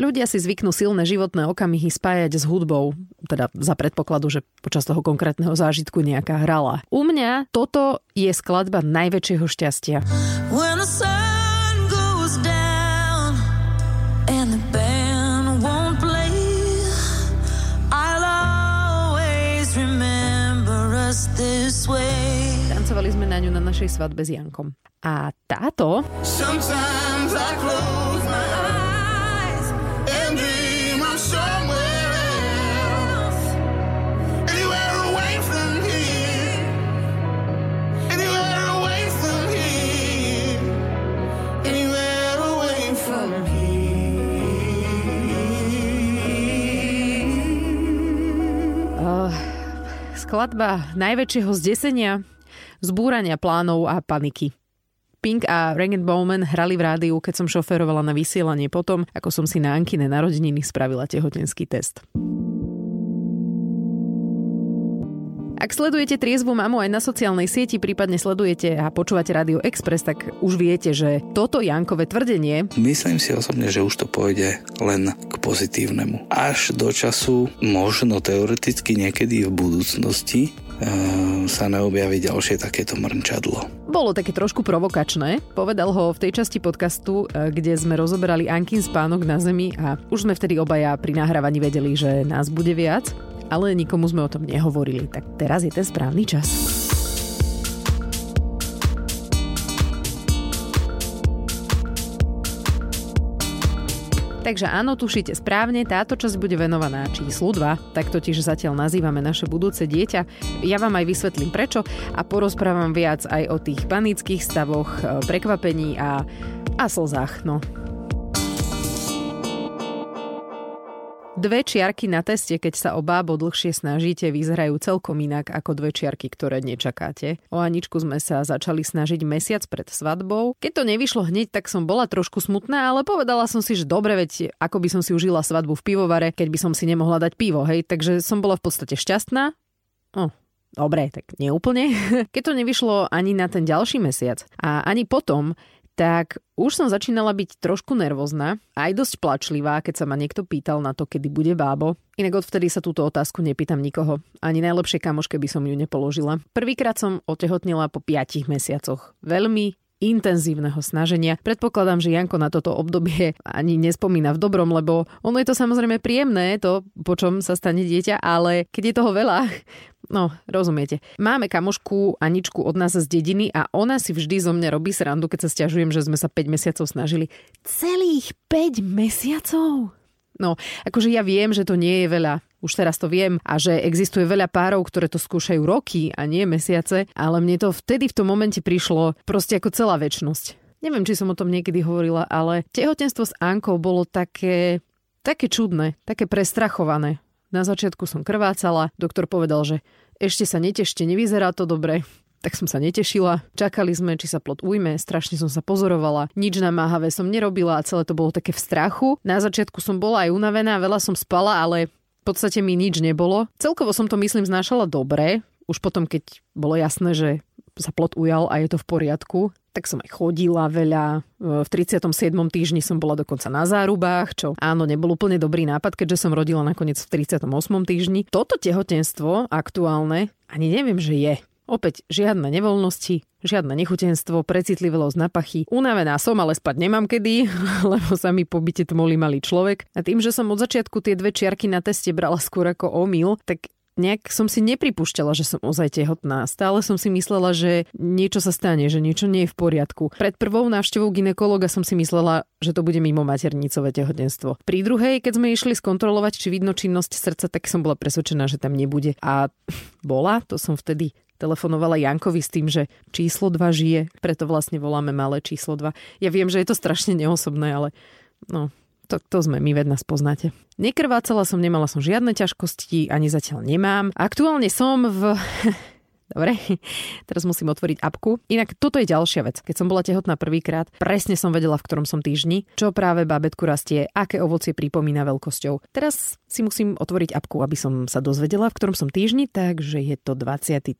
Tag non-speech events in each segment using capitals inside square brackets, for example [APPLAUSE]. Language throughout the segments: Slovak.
Ľudia si zvyknú silné životné okamihy spájať s hudbou, teda za predpokladu, že počas toho konkrétneho zážitku nejaká hrala. U mňa toto je skladba najväčšieho šťastia. When the sun goes down and the band won't play, I'll always remember us this way. Tancovali sme na ňu na našej svadbe s Jankom. A táto... Sometimes I close skladba najväčšieho zdesenia, zbúrania plánov a paniky. Pink a Regan Bowman hrali v rádiu, keď som šoferovala na vysielanie potom, ako som si na Ankine narodeniny spravila tehotenský test. Ak sledujete triezvu mamu aj na sociálnej sieti, prípadne sledujete a počúvate Radio Express, tak už viete, že toto Jankové tvrdenie... Myslím si osobne, že už to pôjde len k pozitívnemu. Až do času, možno teoreticky niekedy v budúcnosti, eh, sa neobjaví ďalšie takéto mrnčadlo. Bolo také trošku provokačné. Povedal ho v tej časti podcastu, eh, kde sme rozoberali Ankin spánok na Zemi a už sme vtedy obaja pri nahrávaní vedeli, že nás bude viac ale nikomu sme o tom nehovorili, tak teraz je ten správny čas. Takže áno, tušíte správne, táto časť bude venovaná číslu 2, tak totiž zatiaľ nazývame naše budúce dieťa. Ja vám aj vysvetlím prečo a porozprávam viac aj o tých panických stavoch, e, prekvapení a, a slzách. No, Dve čiarky na teste, keď sa o bábo dlhšie snažíte, vyzerajú celkom inak ako dve čiarky, ktoré nečakáte. O Aničku sme sa začali snažiť mesiac pred svadbou. Keď to nevyšlo hneď, tak som bola trošku smutná, ale povedala som si, že dobre, veď ako by som si užila svadbu v pivovare, keď by som si nemohla dať pivo, hej. Takže som bola v podstate šťastná. Oh, Dobre, tak neúplne. [LAUGHS] Keď to nevyšlo ani na ten ďalší mesiac a ani potom, tak už som začínala byť trošku nervózna, aj dosť plačlivá, keď sa ma niekto pýtal na to, kedy bude bábo. Inak odvtedy sa túto otázku nepýtam nikoho. Ani najlepšie kamoške by som ju nepoložila. Prvýkrát som otehotnila po 5 mesiacoch. Veľmi intenzívneho snaženia. Predpokladám, že Janko na toto obdobie ani nespomína v dobrom, lebo ono je to samozrejme príjemné, to po čom sa stane dieťa, ale keď je toho veľa, [LAUGHS] No, rozumiete. Máme kamošku Aničku od nás z dediny a ona si vždy zo mňa robí srandu, keď sa stiažujem, že sme sa 5 mesiacov snažili. Celých 5 mesiacov? No, akože ja viem, že to nie je veľa. Už teraz to viem a že existuje veľa párov, ktoré to skúšajú roky a nie mesiace, ale mne to vtedy v tom momente prišlo proste ako celá väčnosť. Neviem, či som o tom niekedy hovorila, ale tehotenstvo s Ankou bolo také, také čudné, také prestrachované. Na začiatku som krvácala, doktor povedal, že ešte sa netešte, nevyzerá to dobre. Tak som sa netešila. Čakali sme, či sa plot ujme, strašne som sa pozorovala. Nič namáhavé som nerobila a celé to bolo také v strachu. Na začiatku som bola aj unavená, veľa som spala, ale v podstate mi nič nebolo. Celkovo som to myslím znášala dobre. Už potom, keď bolo jasné, že sa plot ujal a je to v poriadku, tak som aj chodila veľa. V 37. týždni som bola dokonca na zárubách, čo áno, nebol úplne dobrý nápad, keďže som rodila nakoniec v 38. týždni. Toto tehotenstvo aktuálne, ani neviem, že je. Opäť žiadne nevoľnosti, žiadne nechutenstvo, precitlivosť na pachy. Unavená som, ale spať nemám kedy, [LAUGHS] lebo sa mi po tmolí malý človek. A tým, že som od začiatku tie dve čiarky na teste brala skôr ako omyl, tak nejak som si nepripúšťala, že som ozaj tehotná. Stále som si myslela, že niečo sa stane, že niečo nie je v poriadku. Pred prvou návštevou ginekologa som si myslela, že to bude mimo maternicové tehotenstvo. Pri druhej, keď sme išli skontrolovať, či vidno činnosť srdca, tak som bola presvedčená, že tam nebude. A [LAUGHS] bola, to som vtedy telefonovala Jankovi s tým, že číslo 2 žije, preto vlastne voláme malé číslo 2. Ja viem, že je to strašne neosobné, ale no, to, to sme my, ved nás poznáte. Nekrvácala som, nemala som žiadne ťažkosti, ani zatiaľ nemám. Aktuálne som v... [LAUGHS] Dobre, [LAUGHS] teraz musím otvoriť apku. Inak toto je ďalšia vec. Keď som bola tehotná prvýkrát, presne som vedela, v ktorom som týždni, čo práve bábetku rastie, aké ovocie pripomína veľkosťou. Teraz si musím otvoriť apku, aby som sa dozvedela, v ktorom som týždni, takže je to 23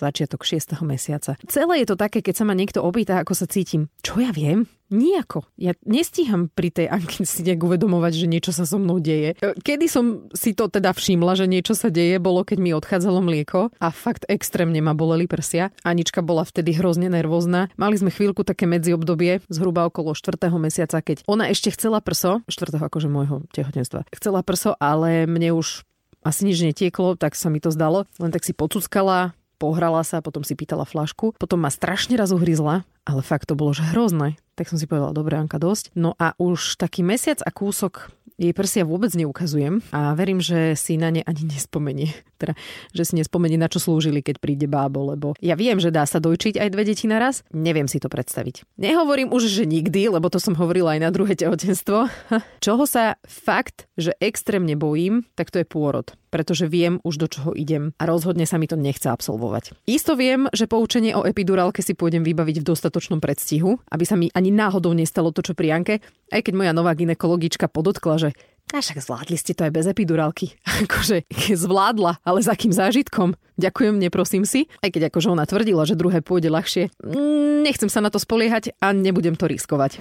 začiatok 6. mesiaca. Celé je to také, keď sa ma niekto opýta, ako sa cítim. Čo ja viem? Nijako. Ja nestíham pri tej Anke si nejak uvedomovať, že niečo sa so mnou deje. E, kedy som si to teda všimla, že niečo sa deje, bolo keď mi odchádzalo mlieko a fakt extrémne ma boleli prsia. Anička bola vtedy hrozne nervózna. Mali sme chvíľku také medziobdobie, zhruba okolo 4. mesiaca, keď ona ešte chcela prso, 4. akože môjho tehotenstva, chcela prso, ale mne už asi nič netieklo, tak sa mi to zdalo. Len tak si pocuckala, pohrala sa, potom si pýtala flašku, potom ma strašne raz uhryzla, ale fakt to bolo že hrozné. Tak som si povedala, dobre Anka, dosť. No a už taký mesiac a kúsok jej prsia vôbec neukazujem a verím, že si na ne ani [LAUGHS] nespomenie. Teda, že si nespomenie, na čo slúžili, keď príde bábo, lebo ja viem, že dá sa dojčiť aj dve deti naraz, neviem si to predstaviť. Nehovorím už, že nikdy, lebo to som hovorila aj na druhé tehotenstvo. [LAUGHS] Čoho sa fakt, že extrémne bojím, tak to je pôrod pretože viem už do čoho idem a rozhodne sa mi to nechce absolvovať. Isto viem, že poučenie o epidurálke si pôjdem vybaviť v dostatočnom predstihu, aby sa mi ani náhodou nestalo to, čo pri Janke, aj keď moja nová ginekologička podotkla, že a však zvládli ste to aj bez epidurálky. [LAUGHS] akože zvládla, ale za akým zážitkom? Ďakujem, neprosím si. Aj keď akože ona tvrdila, že druhé pôjde ľahšie. Mm, nechcem sa na to spoliehať a nebudem to riskovať.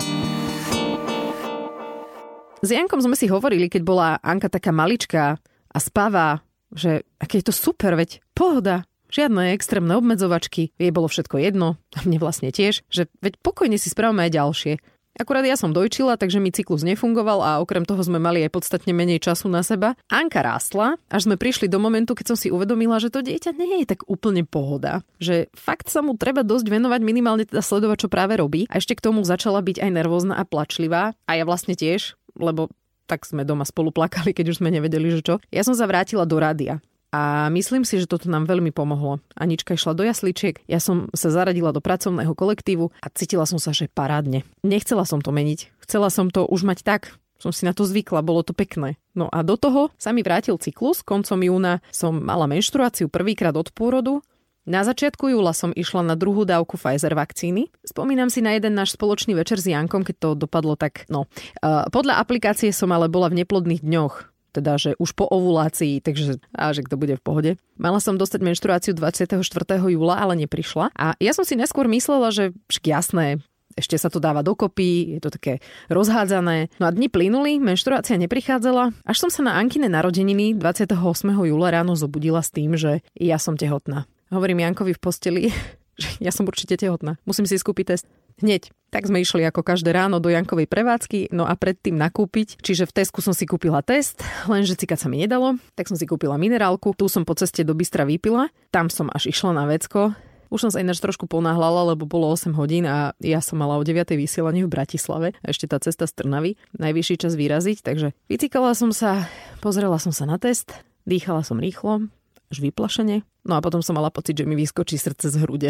S Jankom sme si hovorili, keď bola Anka taká maličká a spavá, že aké je to super, veď pohoda, Žiadne extrémne obmedzovačky, jej bolo všetko jedno, a mne vlastne tiež, že veď pokojne si spravíme aj ďalšie. Akurát ja som dojčila, takže mi cyklus nefungoval a okrem toho sme mali aj podstatne menej času na seba. Anka rástla, až sme prišli do momentu, keď som si uvedomila, že to dieťa nie je tak úplne pohoda. Že fakt sa mu treba dosť venovať, minimálne teda sledovať, čo práve robí. A ešte k tomu začala byť aj nervózna a plačlivá. A ja vlastne tiež, lebo tak sme doma spolu plakali, keď už sme nevedeli, že čo. Ja som sa vrátila do rádia. A myslím si, že toto nám veľmi pomohlo. Anička išla do jasličiek, ja som sa zaradila do pracovného kolektívu a cítila som sa, že parádne. Nechcela som to meniť. Chcela som to už mať tak, som si na to zvykla, bolo to pekné. No a do toho sa mi vrátil cyklus, koncom júna som mala menštruáciu prvýkrát od pôrodu, na začiatku júla som išla na druhú dávku Pfizer vakcíny. Spomínam si na jeden náš spoločný večer s Jankom, keď to dopadlo tak, no. Uh, podľa aplikácie som ale bola v neplodných dňoch teda že už po ovulácii, takže a že kto bude v pohode. Mala som dostať menštruáciu 24. júla, ale neprišla. A ja som si neskôr myslela, že jasné, ešte sa to dáva dokopy, je to také rozhádzané. No a dni plynuli, menštruácia neprichádzala, až som sa na Ankine narodeniny 28. júla ráno zobudila s tým, že ja som tehotná. Hovorím Jankovi v posteli, [LAUGHS] že ja som určite tehotná. Musím si skúpiť test. Hneď. Tak sme išli ako každé ráno do Jankovej prevádzky, no a predtým nakúpiť. Čiže v Tesku som si kúpila test, lenže cikať sa mi nedalo, tak som si kúpila minerálku. Tu som po ceste do Bystra vypila, tam som až išla na vecko. Už som sa ináč trošku ponáhľala, lebo bolo 8 hodín a ja som mala o 9. vysielanie v Bratislave. A ešte tá cesta z Trnavy. Najvyšší čas vyraziť, takže vycikala som sa, pozrela som sa na test, dýchala som rýchlo, až vyplašene. No a potom som mala pocit, že mi vyskočí srdce z hrude.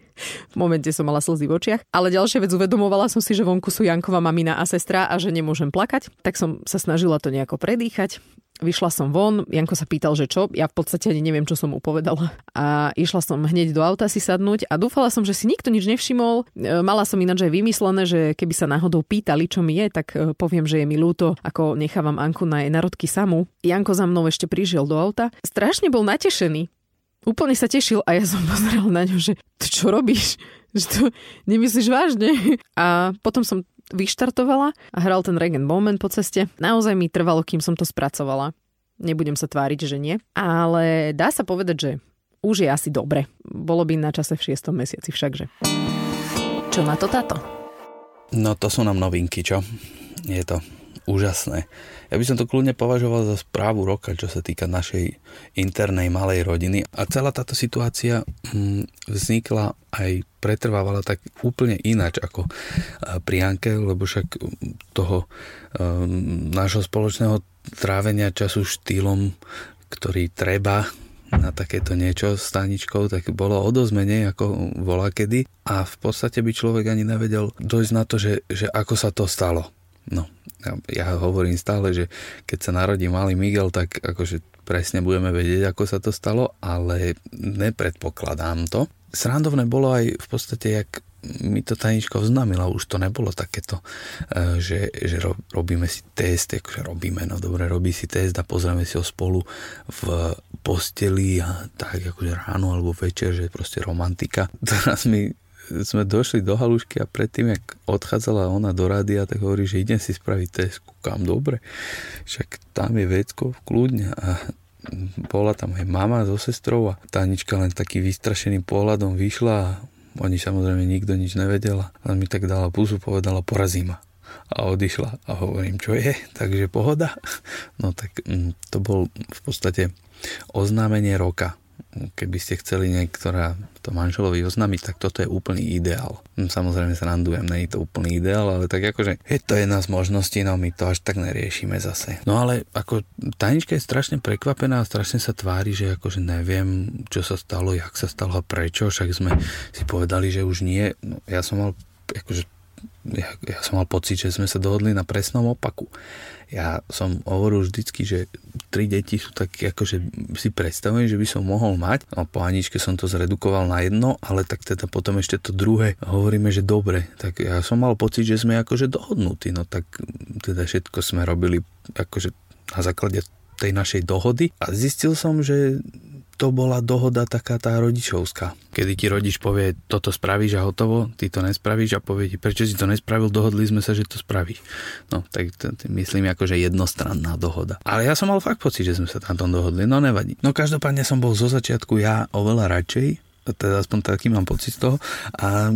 [LAUGHS] v momente som mala slzy v očiach. Ale ďalšia vec, uvedomovala som si, že vonku sú Jankova mamina a sestra a že nemôžem plakať. Tak som sa snažila to nejako predýchať. Vyšla som von, Janko sa pýtal, že čo, ja v podstate ani neviem, čo som mu povedala. A išla som hneď do auta si sadnúť a dúfala som, že si nikto nič nevšimol. E, mala som ináč aj vymyslené, že keby sa náhodou pýtali, čo mi je, tak e, poviem, že je mi ľúto, ako nechávam Anku na jej narodky samú. Janko za mnou ešte prišiel do auta. Strašne bol natešený. Úplne sa tešil a ja som [LAUGHS] pozrela na ňo, že čo robíš? [LAUGHS] Že to nemyslíš vážne? A potom som vyštartovala a hral ten Regen Moment po ceste. Naozaj mi trvalo, kým som to spracovala. Nebudem sa tváriť, že nie. Ale dá sa povedať, že už je asi dobre. Bolo by na čase v 6. mesiaci všakže. Čo na to táto? No to sú nám novinky, čo? Je to úžasné. Ja by som to kľudne považoval za správu roka, čo sa týka našej internej malej rodiny. A celá táto situácia hm, vznikla aj pretrvávala tak úplne ináč ako e, pri Anke, lebo však toho um, nášho spoločného trávenia času štýlom, ktorý treba na takéto niečo s Taničkou, tak bolo o dosť menej ako volá kedy a v podstate by človek ani nevedel dojsť na to, že, že ako sa to stalo. No, ja hovorím stále, že keď sa narodí malý Miguel, tak akože presne budeme vedieť, ako sa to stalo, ale nepredpokladám to. Srandovné bolo aj v podstate, jak mi to Tanička oznámila, už to nebolo takéto, e, že, že robíme si test, akože robíme, no dobre, robí si test a pozrieme si ho spolu v posteli a tak akože ráno alebo večer, že proste romantika. [LAUGHS] Teraz mi sme došli do halušky a predtým, jak odchádzala ona do rádia, tak hovorí, že idem si spraviť test. Kúkam, dobre. Však tam je vecko, kľudne. A bola tam aj mama so sestrou a Tanička len taký vystrašeným pohľadom vyšla a oni samozrejme nikto nič nevedela. Len mi tak dala pusu, povedala porazí ma a odišla a hovorím, čo je, takže pohoda. No tak mm, to bol v podstate oznámenie roka keby ste chceli niektorá to manželovi oznámiť, tak toto je úplný ideál. Hm, samozrejme sa randujem, nie je to úplný ideál, ale tak akože je to jedna z možností, no my to až tak neriešime zase. No ale ako tajnička je strašne prekvapená a strašne sa tvári, že akože neviem, čo sa stalo, jak sa stalo a prečo, však sme si povedali, že už nie. No, ja som mal akože ja, ja som mal pocit, že sme sa dohodli na presnom opaku ja som hovoril vždycky, že tri deti sú také, akože si predstavujem, že by som mohol mať. No po Aničke som to zredukoval na jedno, ale tak teda potom ešte to druhé hovoríme, že dobre. Tak ja som mal pocit, že sme akože dohodnutí. No tak teda všetko sme robili akože na základe tej našej dohody a zistil som, že to bola dohoda taká tá rodičovská. Kedy ti rodič povie, toto spravíš a hotovo, ty to nespravíš a povie ti, prečo si to nespravil, dohodli sme sa, že to spravíš. No, tak to, myslím ako, že jednostranná dohoda. Ale ja som mal fakt pocit, že sme sa tam dohodli, no nevadí. No každopádne som bol zo začiatku ja oveľa radšej, teda aspoň taký mám pocit z toho. A,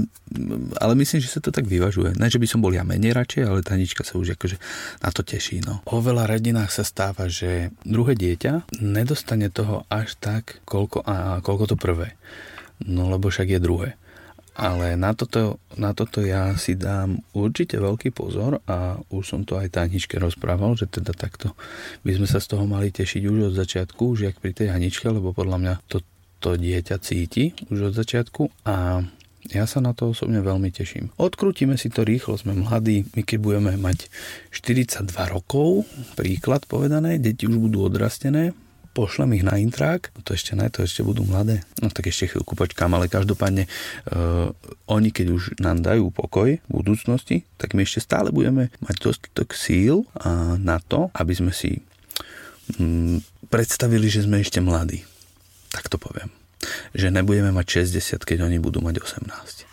ale myslím, že sa to tak vyvažuje. Ne, že by som bol ja menej radšej, ale Tanička sa už akože na to teší. No. O veľa rodinách sa stáva, že druhé dieťa nedostane toho až tak, koľko, a, koľko to prvé. No lebo však je druhé. Ale na toto, na toto ja si dám určite veľký pozor a už som to aj Taničke rozprával, že teda takto by sme sa z toho mali tešiť už od začiatku, už jak pri tej Haničke, lebo podľa mňa to to dieťa cíti už od začiatku a ja sa na to osobne veľmi teším. Odkrútime si to rýchlo, sme mladí, my keď budeme mať 42 rokov, príklad povedané, deti už budú odrastené, pošlem ich na intrák, to ešte ne, to ešte budú mladé, no tak ešte chvíľku počkám, ale každopádne uh, oni keď už nám dajú pokoj v budúcnosti, tak my ešte stále budeme mať dostatok síl uh, na to, aby sme si um, predstavili, že sme ešte mladí. Tak to poviem. Že nebudeme mať 60, keď oni budú mať 18.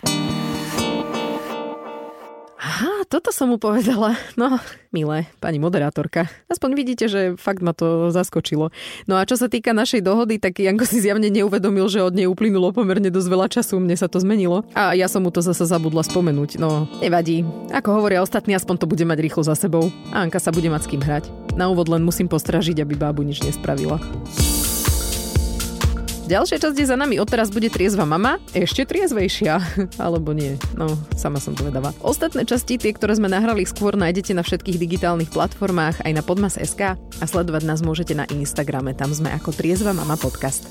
Aha, toto som mu povedala. No, milé, pani moderátorka. Aspoň vidíte, že fakt ma to zaskočilo. No a čo sa týka našej dohody, tak Janko si zjavne neuvedomil, že od nej uplynulo pomerne dosť veľa času, mne sa to zmenilo. A ja som mu to zase zabudla spomenúť. No, nevadí. Ako hovoria ostatní, aspoň to bude mať rýchlo za sebou. A Anka sa bude mať s kým hrať. Na úvod len musím postražiť, aby bábu nič nespravila. Ďalšia časť je za nami, odteraz bude triezva mama, ešte triezvejšia, [LAUGHS] alebo nie, no sama som to. Ostatné časti, tie, ktoré sme nahrali skôr, nájdete na všetkých digitálnych platformách aj na podmas.sk a sledovať nás môžete na Instagrame, tam sme ako Triezva mama podcast.